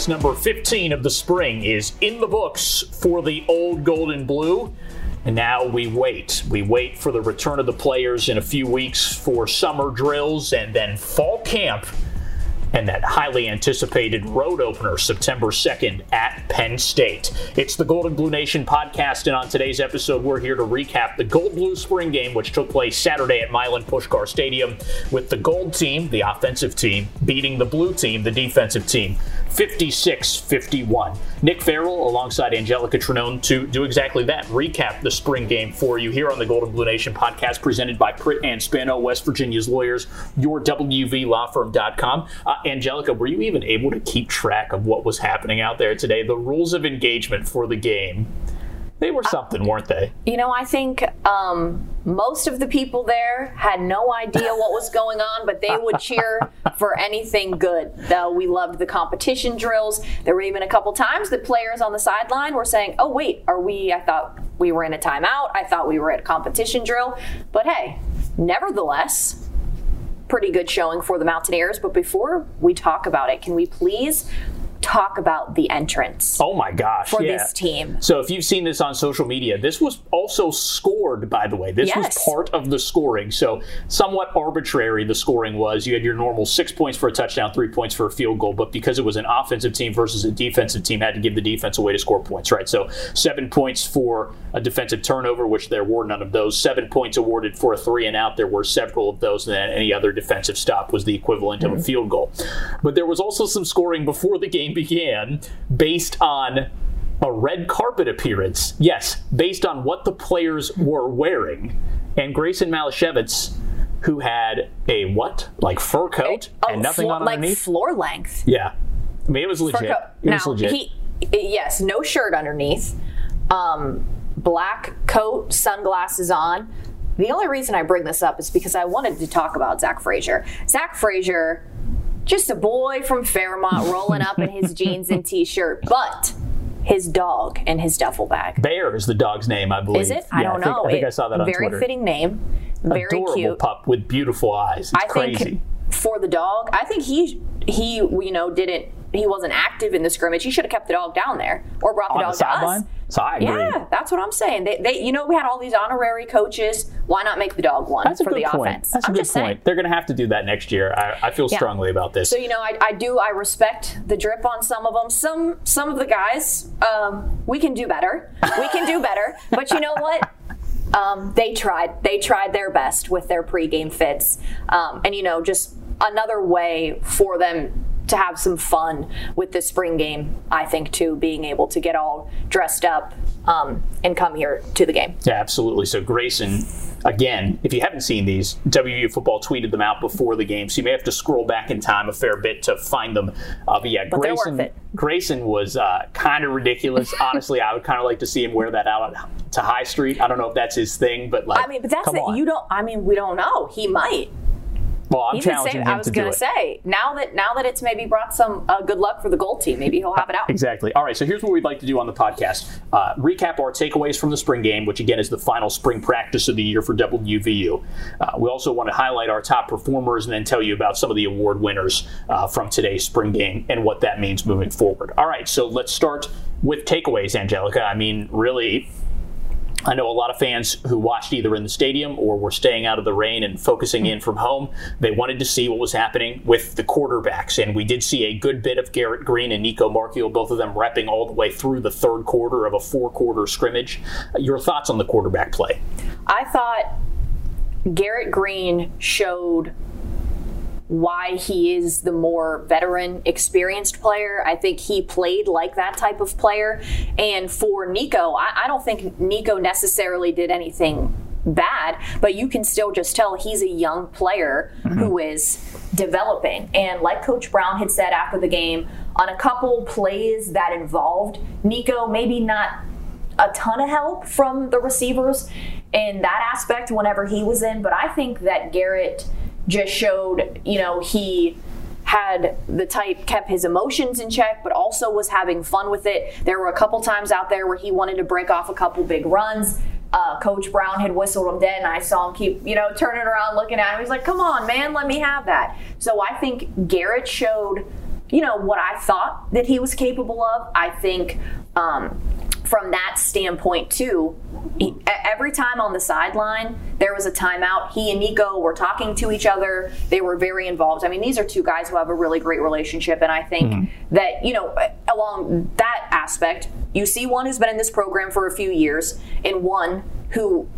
Practice number 15 of the spring is in the books for the old golden blue. And now we wait. We wait for the return of the players in a few weeks for summer drills and then fall camp and that highly anticipated road opener September 2nd at Penn State. It's the Golden Blue Nation podcast, and on today's episode, we're here to recap the Gold Blue Spring game, which took place Saturday at Milan Puskar Stadium, with the Gold team, the offensive team, beating the Blue team, the defensive team, 56 51. Nick Farrell alongside Anjelica Trinone to do exactly that, recap the spring game for you here on the Golden Blue Nation podcast presented by Pritt and Spano, West Virginia's lawyers, your WVLawFirm.com. Uh, Anjelica, were you even able to keep track of what was happening out there today? The rules of engagement for the game. They were something, weren't they? You know, I think um, most of the people there had no idea what was going on, but they would cheer for anything good. Though we loved the competition drills. There were even a couple times that players on the sideline were saying, "Oh, wait, are we? I thought we were in a timeout. I thought we were at a competition drill." But hey, nevertheless, pretty good showing for the Mountaineers. But before we talk about it, can we please talk about the entrance. Oh my gosh. For yeah. this team. So if you've seen this on social media, this was also scored, by the way. This yes. was part of the scoring. So somewhat arbitrary the scoring was. You had your normal six points for a touchdown, three points for a field goal, but because it was an offensive team versus a defensive team, had to give the defense a way to score points, right? So seven points for a defensive turnover, which there were none of those. Seven points awarded for a three and out. There were several of those, and then any other defensive stop was the equivalent mm-hmm. of a field goal. But there was also some scoring before the game began based on a red carpet appearance. Yes, based on what the players were wearing. And Graeson Malashevich, who had a what? Like fur coat oh, and nothing floor, on underneath? Like floor length. Yeah. I mean, it was legit. It was legit. He, yes, no shirt underneath. Um, black coat, sunglasses on. The only reason I bring this up is because I wanted to talk about Zach Frazier. Zach Frazier just a boy from Fairmont rolling up in his jeans and t-shirt, but his dog and his duffel bag. Bear is the dog's name, I believe. Is it? I don't I think, know. I think it, I saw that on very Twitter. Very fitting name. Very Adorable cute pup with beautiful eyes. It's I crazy. think for the dog, I think he he you know didn't he wasn't active in the scrimmage. He should have kept the dog down there or brought the on dog the sideline. So I agree. Yeah, that's what I'm saying. They, they, you know, we had all these honorary coaches. Why not make the dog one that's for the point. offense? That's I'm a good just point. saying. They're going to have to do that next year. I, I feel Yeah. strongly about this. So you know, I, I do. I respect the drip on some of them. Some some of the guys, um, we can do better. We can do better. But you know what? Um, they tried. They tried their best with their pregame fits, um, and you know, just another way for them to have some fun with the spring game. I think too, being able to get all dressed up um, and come here to the game. Yeah, absolutely. So Graeson, again, if you haven't seen these, WU football tweeted them out before the game, so you may have to scroll back in time a fair bit to find them. Uh, but yeah, But Graeson, it. Graeson was uh, kind of ridiculous. Honestly, I would kind of like to see him wear that out to High Street. I don't know if that's his thing, but like, I mean, but that's on. you don't. I mean, we don't know. He might. Well, I'm challenging him I was to do going it. to say now that now that it's maybe brought some uh, good luck for the gold team, maybe he'll have it out. Exactly. All right, so here's what we'd like to do on the podcast uh, recap our takeaways from the spring game, which again is the final spring practice of the year for WVU. Uh, we also want to highlight our top performers and then tell you about some of the award winners uh, from today's spring game and what that means moving forward. All right, so let's start with takeaways, Anjelica. I mean, really, I know a lot of fans who watched either in the stadium or were staying out of the rain and focusing in from home. They wanted to see what was happening with the quarterbacks, and we did see a good bit of Garrett Greene and Nicco Marchiol, both of them repping all the way through the third quarter of a four-quarter scrimmage. Uh, Your thoughts on the quarterback play? I thought Garrett Greene showed why he is the more veteran, experienced player. I think he played like that type of player. And for Nicco, I, I don't think Nicco necessarily did anything bad, but you can still just tell he's a young player mm-hmm. who is developing. And like Coach Brown had said after the game, on a couple plays that involved Nicco, maybe not a ton of help from the receivers in that aspect whenever he was in, but I think that Garrett just showed, you know, he had the type kept his emotions in check but also was having fun with it. There were a couple times out there where he wanted to break off a couple big runs. Uh, coach brown had whistled him dead and i saw him keep you know turning around looking at him. He's like come on man let me have that. So i think garrett showed you know, what I thought that he was capable of. I think um, from that standpoint, too, he, every time on the sideline, there was a timeout. He and Nicco were talking to each other. They were very involved. I mean, these are two guys who have a really great relationship. And I think mm-hmm. that, you know, along that aspect, you see one who's been in this program for a few years and one who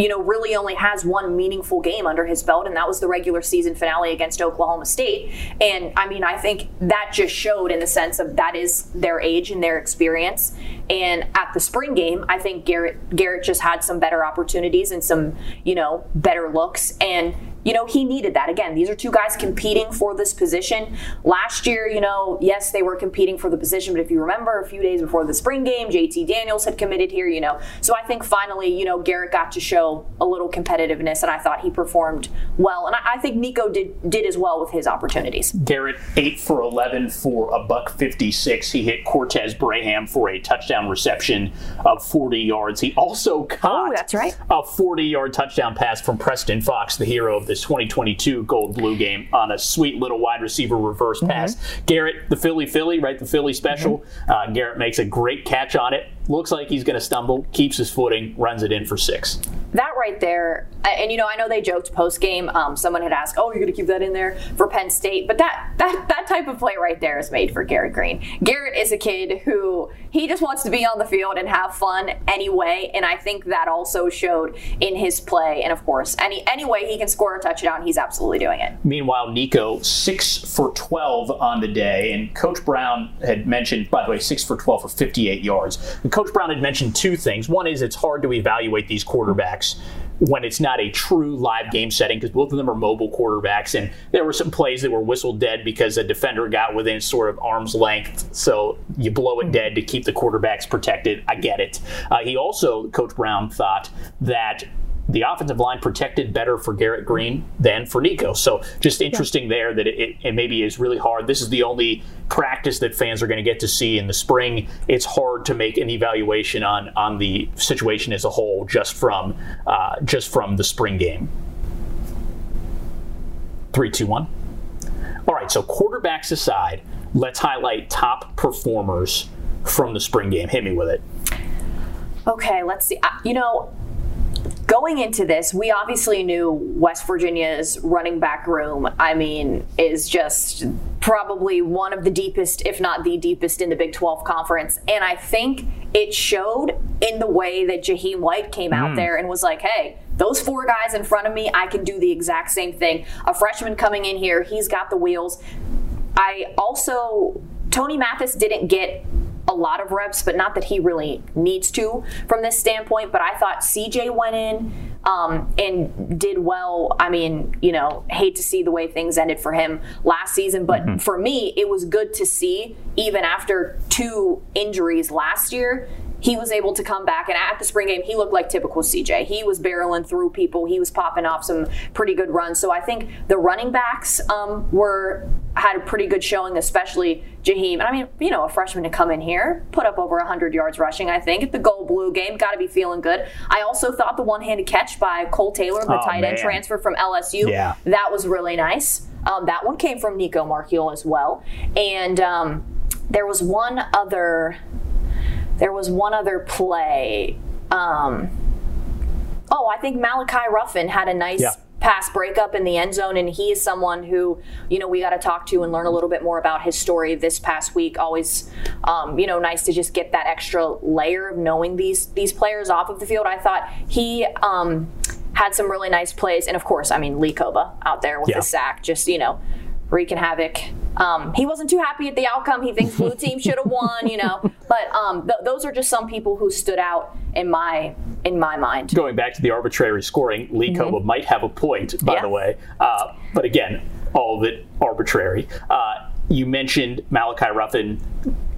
you know, really only has one meaningful game under his belt, and that was the regular season finale against Oklahoma State. And I mean, I think that just showed in the sense of that is their age and their experience. And at the spring game, I think Garrett Garrett just had some better opportunities and some, you know, better looks. And you know, he needed that. Again, these are two guys competing for this position. Last year, you know, yes, they were competing for the position, but if you remember a few days before the spring game, JT Daniels had committed here, you know. So I think finally, you know, Garrett got to show a little competitiveness, and I thought he performed well. And I, I think Nico did did as well with his opportunities. Garrett, 8 for 11 for a buck 56. He hit Cortez Braham for a touchdown reception of 40 yards. He also oh, caught oh, that's right. a 40 yard touchdown pass from Preston Fox, the hero of this 2022 Gold Blue game on a sweet little wide receiver reverse mm-hmm. pass. Garrett, the Philly Philly, right? The Philly special. Mm-hmm. Uh, Garrett makes a great catch on it looks like he's going to stumble, keeps his footing, runs it in for six. That right there, and you know, I know they joked post game. Um, someone had asked, "Oh, you're going to keep that in there for Penn State?" But that that that type of play right there is made for Garrett Greene. Garrett is a kid who he just wants to be on the field and have fun anyway, and I think that also showed in his play. And of course, any any way he can score a touchdown, he's absolutely doing it. Meanwhile, Nicco six for twelve on the day, and Coach Brown had mentioned, by the way, six for twelve for 58 yards. And Coach Brown had mentioned two things. One is it's hard to evaluate these quarterbacks when it's not a true live game setting because both of them are mobile quarterbacks and there were some plays that were whistled dead because a defender got within sort of arm's length so you blow it dead to keep the quarterbacks protected i get it uh, he also coach brown thought that the offensive line protected better for Garrett Greene than for Nicco. So just interesting yeah. there that it, it, maybe is really hard. This is the only practice that fans are going to get to see in the spring. It's hard to make an evaluation on on the situation as a whole just from uh, just from the spring game. Three, two, one. All right. So quarterbacks aside, let's highlight top performers from the spring game. Hit me with it. Okay, let's see. You know, going into this, we obviously knew West Virginia's running back room, I mean, is just probably one of the deepest, if not the deepest, in the Big 12 conference. And I think it showed in the way that Jahiem White came out mm. there and was like, hey, those four guys in front of me, I can do the exact same thing. A freshman coming in here, he's got the wheels. I also, Tony Mathis didn't get a lot of reps, but not that he really needs to from this standpoint. But I thought CJ went in um, and did well. I mean, you know, hate to see the way things ended for him last season, but mm-hmm. for me, it was good to see even after two injuries last year he was able to come back and at the spring game he looked like typical CJ. He was barreling through people. He was popping off some pretty good runs. So I think the running backs um, were had a pretty good showing, especially Jahiem. And I mean, you know, a freshman to come in here, put up over 100 yards rushing. I think at the Gold Blue game, got to be feeling good. I also thought the one-handed catch by Cole Taylor, the oh, tight end transfer from LSU, yeah. that was really nice. Um, that one came from Nicco Marchiol as well, and um, there was one other there was one other play. Um, oh, I think Malachi Ruffin had a nice yeah. pass breakup in the end zone, and he is someone who you know we got to talk to and learn a little bit more about his story this past week. Always, um, you know, nice to just get that extra layer of knowing these these players off of the field. I thought he. Um, had some really nice plays, and of course, I mean Lee Kpogba out there with yeah. the sack, just you know, wreaking havoc. Um, he wasn't too happy at the outcome. He thinks blue team should have won, you know. But um, th- those are just some people who stood out in my in my mind. Going back to the arbitrary scoring, Lee mm-hmm. Kpogba might have a point, by yeah. the way. Uh, but again, all of it arbitrary. Uh, you mentioned Malachi Ruffin.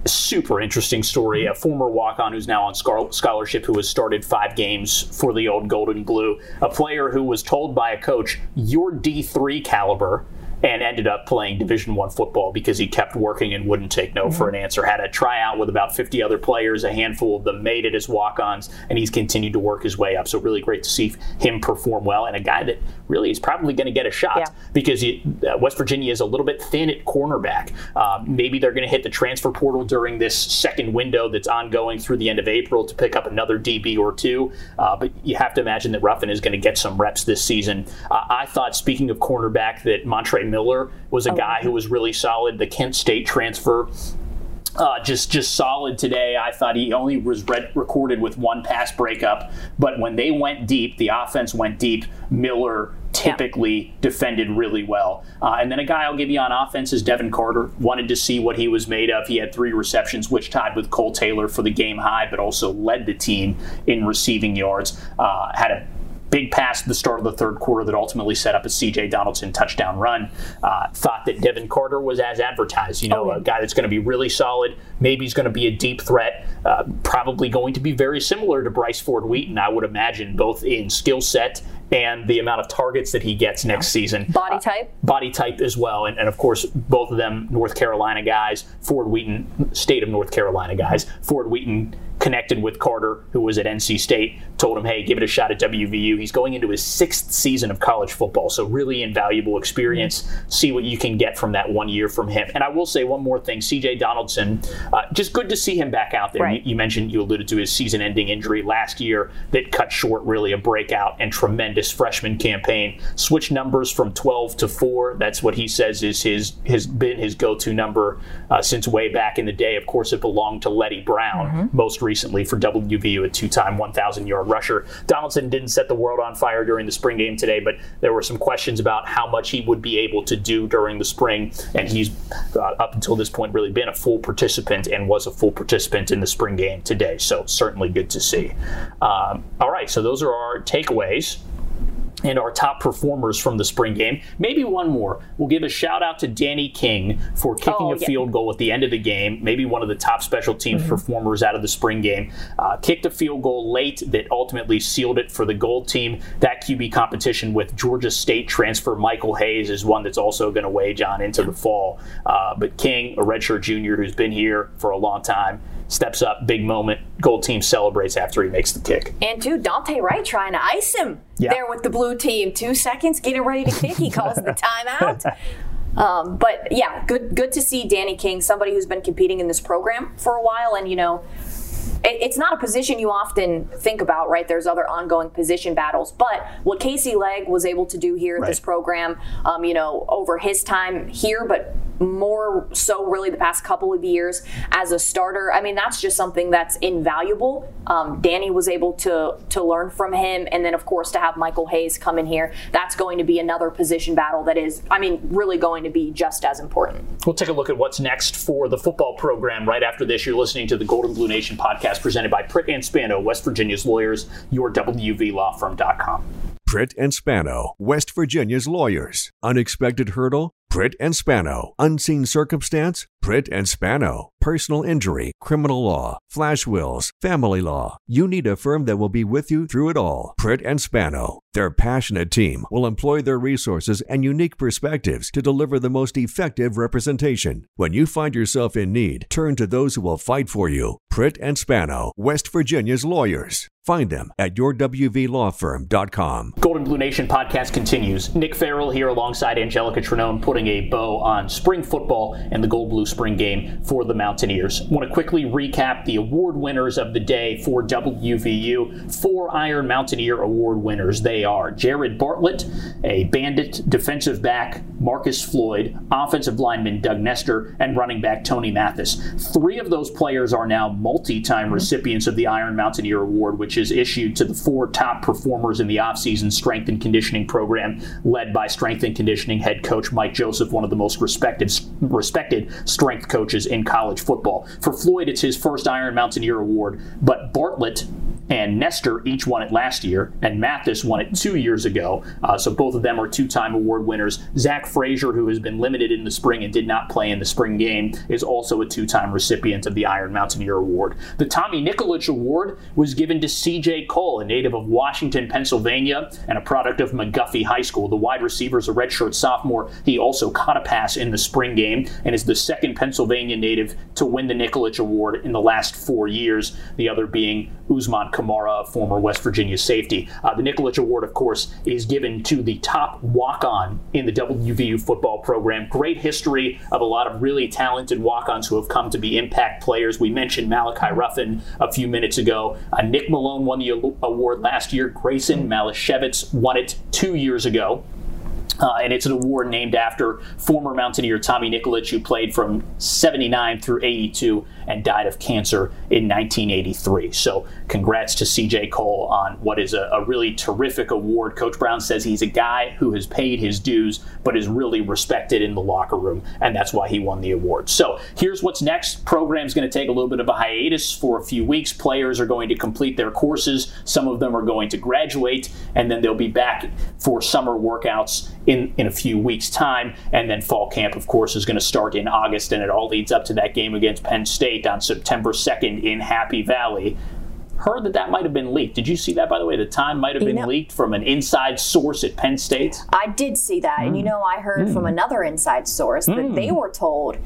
Super interesting story. A former walk on who's now on scholarship who has started five games for the old Golden Blue. A player who was told by a coach, You're D3 caliber and ended up playing Division One football because he kept working and wouldn't take no mm-hmm. for an mm-hmm. answer. Had a tryout with about 50 other players, a handful of them made it as walk-ons, and he's continued to work his way up. So really great to see him perform well, and a guy that really is probably going to get a shot yeah. because uh, West Virginia is a little bit thin at cornerback. Uh, maybe they're going to hit the transfer portal during this second window that's ongoing through the end of April to pick up another DB or two. Uh, but you have to imagine that Ruffin is going to get some reps this season. Uh, I thought, speaking of cornerback, that Montre Miller was a oh. guy who was really solid. The Kent State transfer uh, just just solid today. I thought he only was recorded with one pass breakup, but when they went deep, the offense went deep. Miller typically yeah. defended really well. Uh, and then a guy I'll give you on offense is Devin Carter. Wanted to see what he was made of. He had three receptions, which tied with Cole Taylor for the game high, but also led the team in receiving yards. Uh, had a big pass at the start of the third quarter that ultimately set up a CJ Donaldson touchdown run. Uh, thought that Devin Carter was as advertised. You know, oh, yeah. a guy that's going to be really solid. Maybe he's going to be a deep threat. Uh, probably going to be very similar to Bryce Ford Wheaton, I would imagine, both in skill set and the amount of targets that he gets next season. Body uh, type? Uh, body type as well. And, and, of course, both of them North Carolina guys, Ford Wheaton, state of North Carolina guys. Ford Wheaton connected with Carter, who was at NC State, told him, hey, give it a shot at WVU. He's going into his sixth season of college football, so really invaluable experience. See what you can get from that one year from him. And I will say one more thing CJ Donaldson, uh, just good to see him back out there. Right. You, you mentioned, you alluded to his season ending injury last year that cut short really a breakout and tremendous freshman campaign. Switch numbers from 12 to 4. That's what he says is his has been his go to number uh, since way back in the day. Of course, it belonged to Leddie Brown mm-hmm. most recently for WVU, a two time 1,000 yard rusher. Donaldson didn't set the world on fire during the spring game today, but there were some questions about how much he would be able to do during the spring. And he's, uh, up until this point, really been a full participant and was a full participant in the spring game today. So, certainly good to see. Um, all right, so those are our takeaways and our top performers from the spring game. Maybe one more. We'll give a shout out to Danny King for kicking oh, a yeah. field goal at the end of the game. Maybe one of the top special teams mm-hmm. performers out of the spring game. Uh, kicked a field goal late that ultimately sealed it for the gold team. That QB competition with Georgia State transfer Michael Hayes is one that's also going to wage on into the fall. Uh, but King, a redshirt junior who's been here for a long time, steps up, big moment. Gold team celebrates after he makes the kick. And too, Dante Wright trying to ice him yeah. there with the blue team. Two seconds, getting ready to kick. He calls the timeout. Um, but yeah, good good to see Danny King, somebody who's been competing in this program for a while, and you know, it, it's not a position you often think about, right? There's other ongoing position battles, but what Casey Legg was able to do here at right. this program, um, you know, over his time here, but more so really the past couple of years as a starter. I mean, that's just something that's invaluable. Um, Danny was able to to learn from him, and then of course to have Michael Hayes come in here, that's going to be another position battle that is, I mean, really going to be just as important. We'll take a look at what's next for the football program right after this. You're listening to the Golden Blue Nation podcast presented by Pritt and Spano, West Virginia's lawyers, your WVLawFirm.com. Pritt and Spano, West Virginia's lawyers. Unexpected hurdle? Pritt and Spano. Unseen circumstance? Pritt and Spano. Personal injury, criminal law, flash wills, family law. You need a firm that will be with you through it all. Pritt and Spano. Their passionate team will employ their resources and unique perspectives to deliver the most effective representation. When you find yourself in need, turn to those who will fight for you. Pritt and Spano, West Virginia's lawyers. Find them at yourwvlawfirm.com. Golden Blue Nation podcast continues. Nick Farrell here alongside Anjelica Trinone putting a bow on spring football and the Gold Blue spring game for the Mountaineers. Want to quickly recap the award winners of the day for WVU. Four Iron Mountaineer Award winners. They are Jared Bartlett, a bandit defensive back, Marcis Floyd, offensive lineman Doug Nestor, and running back Tony Mathis. Three of those players are now multi time recipients of the Iron Mountaineer Award, which is issued to the four top performers in the offseason strength and conditioning program, led by strength and conditioning head coach Mike Joseph, one of the most respected, respected strength coaches in college football. For Floyd, it's his first Iron Mountaineer Award, but Bartlett and Nestor each won it last year, and Mathis won it two years ago. Uh, so both of them are two time award winners. Zach Frazier, who has been limited in the spring and did not play in the spring game, is also a two time recipient of the Iron Mountaineer Award. The Tommy Nickolich Award was given to C.J. Cole, a native of Washington, Pennsylvania, and a product of McGuffey High School. The wide receiver is a redshirt sophomore. He also caught a pass in the spring game and is the second Pennsylvania native to win the Nickolich Award in the last four years, the other being Usman Kamara, former West Virginia safety. Uh, the Nickolich Award, of course, is given to the top walk on in the WVU football program. Great history of a lot of really talented walk ons who have come to be impact players. We mentioned Malachi Ruffin a few minutes ago. Uh, Nick Malone won the award last year. Graeson Malashevich won it two years ago. Uh, and it's an award named after former Mountaineer Tommy Nickolich, who played from 79 through 82 and died of cancer in 1983. So, congrats to CJ Cole on what is a, a, really terrific award. Coach Brown says he's a guy who has paid his dues, but is really respected in the locker room, and that's why he won the award. So, here's what's next. Program's going to take a little bit of a hiatus for a few weeks. Players are going to complete their courses. Some of them are going to graduate, and then they'll be back for summer workouts in, in a few weeks' time. And then fall camp, of course, is going to start in August, and it all leads up to that game against Penn State on September 2nd in Happy Valley. Heard that that might have been leaked. Did you see that, by the way? The time might have been know, leaked from an inside source at Penn State. I did see that. Mm. And you know, I heard mm. from another inside source that mm. they were told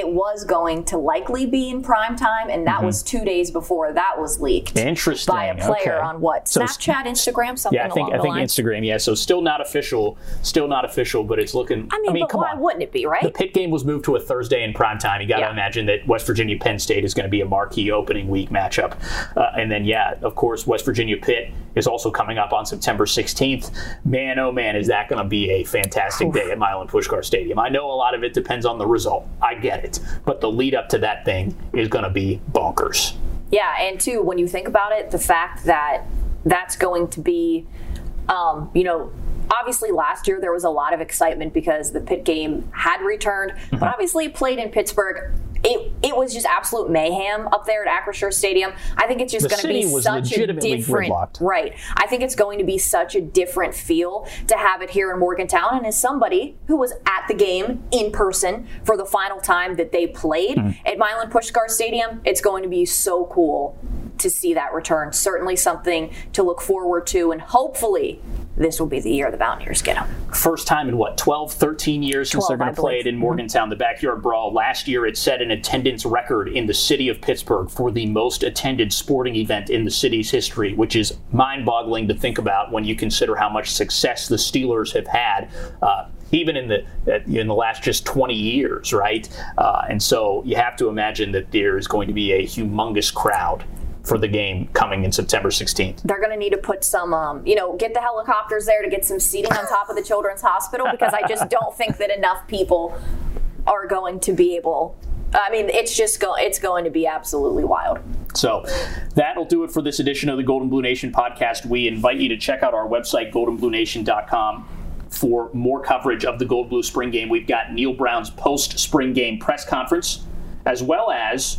it was going to likely be in prime time, and that mm-hmm. was two days before that was leaked. Interesting. By a player okay. on what so, Snapchat, Instagram, something. Yeah, I think I think lines. Instagram. Yeah, so still not official, still not official, but it's looking. I mean, I mean come why on. wouldn't it be right? The Pitt game was moved to a Thursday in prime time. You got to yeah. imagine that West Virginia Penn State is going to be a marquee opening week matchup, uh, and then yeah, of course West Virginia Pitt is also coming up on September 16th. Man, oh man, is that going to be a fantastic Oof. day at Milan Puskar Stadium? I know a lot of it depends on the result. I get it, but the lead up to that thing is going to be bonkers. Yeah, and two, when you think about it, the fact that that's going to be, um, you know, obviously last year there was a lot of excitement because the Pitt game had returned, mm-hmm. but obviously played in Pittsburgh it it was just absolute mayhem up there at Acrisure Stadium. I think it's just going to be such a different gridlocked. right. I think it's going to be such a different feel to have it here in Morgantown. And as somebody who was at the game in person for the final time that they played mm-hmm. at Milan Puskar Stadium, it's going to be so cool to see that return. Certainly something to look forward to, and hopefully this will be the year the Mountaineers get them. First time in what, 12, 13 years since 12, they're going to play it in. Morgantown, mm-hmm. the Backyard Brawl. Last year it set an attendance record in the city of Pittsburgh for the most attended sporting event in the city's history, which is mind boggling to think about when you consider how much success the Steelers have had. Uh, even in the in the last just 20 years, right? Uh, and so you have to imagine that there is going to be a humongous crowd for the game coming in September 16th. They're going to need to put some, um, you know, get the helicopters there to get some seating on top of the Children's Hospital because I just don't think that enough people are going to be able. I mean, it's just go, it's going to be absolutely wild. So that'll do it for this edition of the Golden Blue Nation podcast. We invite you to check out our website, goldenbluenation.com for more coverage of the Gold Blue Spring Game. We've got Neil Brown's post spring game press conference, as well as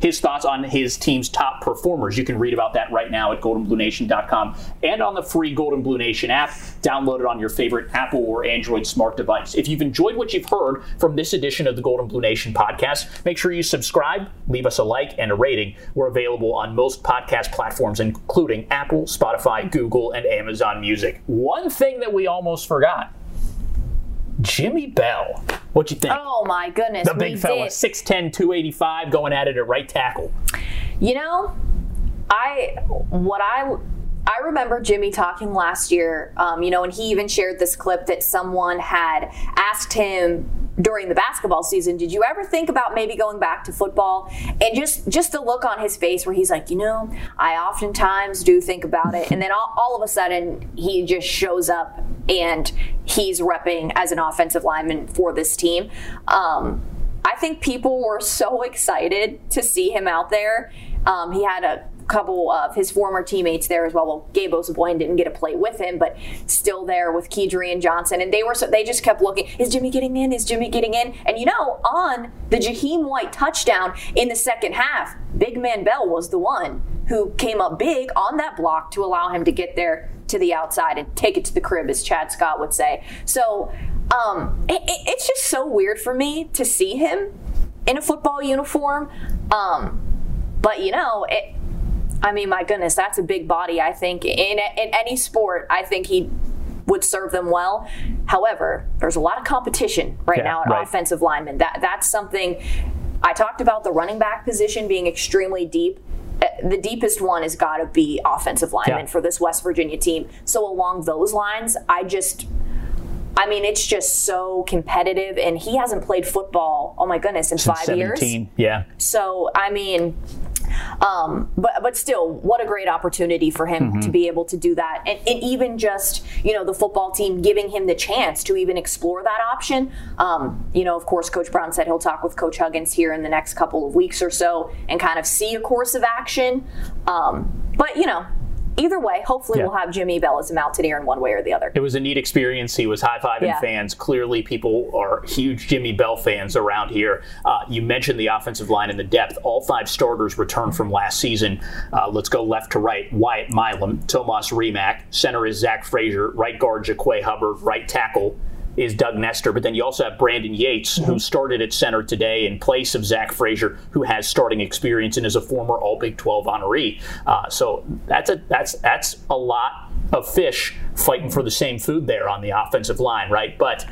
his thoughts on his team's top performers. You can read about that right now at goldenbluenation.com and on the free Gold and Blue Nation app. Download it on your favorite Apple or Android smart device. If you've enjoyed what you've heard from this edition of the Gold and Blue Nation podcast, make sure you subscribe, leave us a like and a rating. We're available on most podcast platforms, including Apple, Spotify, Google, and Amazon Music. One thing that we almost forgot Jimmy Bell. What you think? Oh my goodness. The big fella, 6'10, 285, going at it at right tackle. You know, I what I I remember Jimmy talking last year, um, you know, and he even shared this clip that someone had asked him during the basketball season, did you ever think about maybe going back to football? And just just the look on his face where he's like, you know, I oftentimes do think about it. And then all, all of a sudden he just shows up and he's repping as an offensive lineman for this team. Um, I think people were so excited to see him out there. Um, he had a couple of his former teammates there as well. Well, Gabe Osabuohien didn't get a play with him, but still there with Kedrian Johnson, and they were so they just kept looking. Is Jimmy getting in? Is Jimmy getting in? And you know, on the Jahiem White touchdown in the second half, Big Man Bell was the one who came up big on that block to allow him to get there to the outside and take it to the crib, as Chad Scott would say. So um, it, it's just so weird for me to see him in a football uniform. Um, but you know, it, I mean, my goodness, that's a big body. I think in in any sport, I think he would serve them well. However, there's a lot of competition right yeah, now at right. offensive linemen. That that's something I talked about the running back position being extremely deep. uh, the deepest one has got to be offensive lineman Yeah. for this West Virginia team. So along those lines, I just I mean, it's just so competitive, and he hasn't played football. Oh my goodness, in Since five years. 17. Yeah. So I mean, um, but but still, what a great opportunity for him Mm-hmm. to be able to do that, and, and even just you know the football team giving him the chance to even explore that option. Um, you know, of course, Coach Brown said he'll talk with Coach Huggins here in the next couple of weeks or so and kind of see a course of action. Um, but you know. Either way, hopefully Yeah. we'll have Jimmy Bell as a Mountaineer in one way or the other. It was a neat experience. He was high fiving Yeah. fans. Clearly, people are huge Jimmy Bell fans around here. Uh, you mentioned the offensive line and the depth. All five starters returned from last season. Uh, let's go left to right. Wyatt Milam, Tomas Rimac. Center is Zach Frazier. Right guard, Jaquay Hubbard. Right tackle is Doug Nestor. But then you also have Brandon Yates, who started at center today in place of Zach Frazier, who has starting experience and is a former All Big 12 honoree. Uh, so that's a that's that's a lot of fish fighting for the same food there on the offensive line, right? But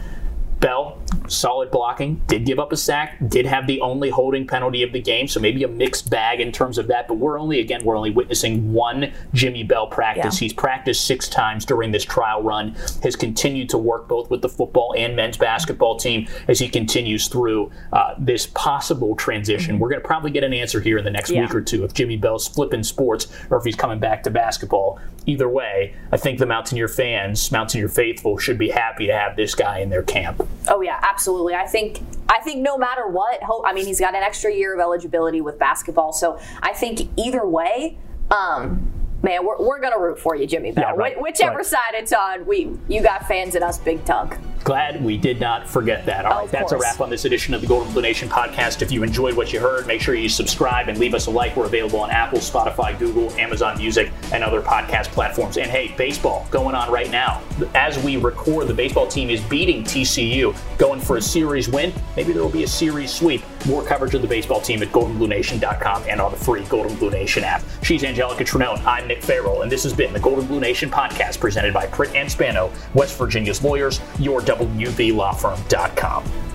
Bell, solid blocking, did give up a sack, did have the only holding penalty of the game, so maybe a mixed bag in terms of that. But we're only, again, we're only witnessing one Jimmy Bell practice. Yeah. He's practiced six times during this trial run, has continued to work both with the football and men's basketball team as he continues through uh, this possible transition. We're going to probably get an answer here in the next Yeah. week or two if Jimmy Bell's flipping sports or if he's coming back to basketball. Either way, I think the Mountaineer fans, Mountaineer faithful, should be happy to have this guy in their camp. Oh yeah, absolutely. I think I think no matter what, I mean he's got an extra year of eligibility with basketball, so I think either way, um, man, we're, we're gonna root for you, Jimmy Bell. Yeah, right, Wh- whichever right. side it's on, we you got fans in us, big tongue. Glad we did not forget that. All right, that's a wrap on this edition of the Golden Blue Nation podcast. If you enjoyed what you heard, make sure you subscribe and leave us a like. We're available on Apple, Spotify, Google, Amazon Music, and other podcast platforms. And hey, baseball going on right now. As we record, the baseball team is beating TCU, going for a series win. Maybe there will be a series sweep. More coverage of the baseball team at goldenbluenation.com and on the free Golden Blue Nation app. She's Anjelica Trinone. I'm Nick Farrell, and this has been the Golden Blue Nation podcast presented by Pritt and Spano, West Virginia's lawyers, your WVLawFirm.com.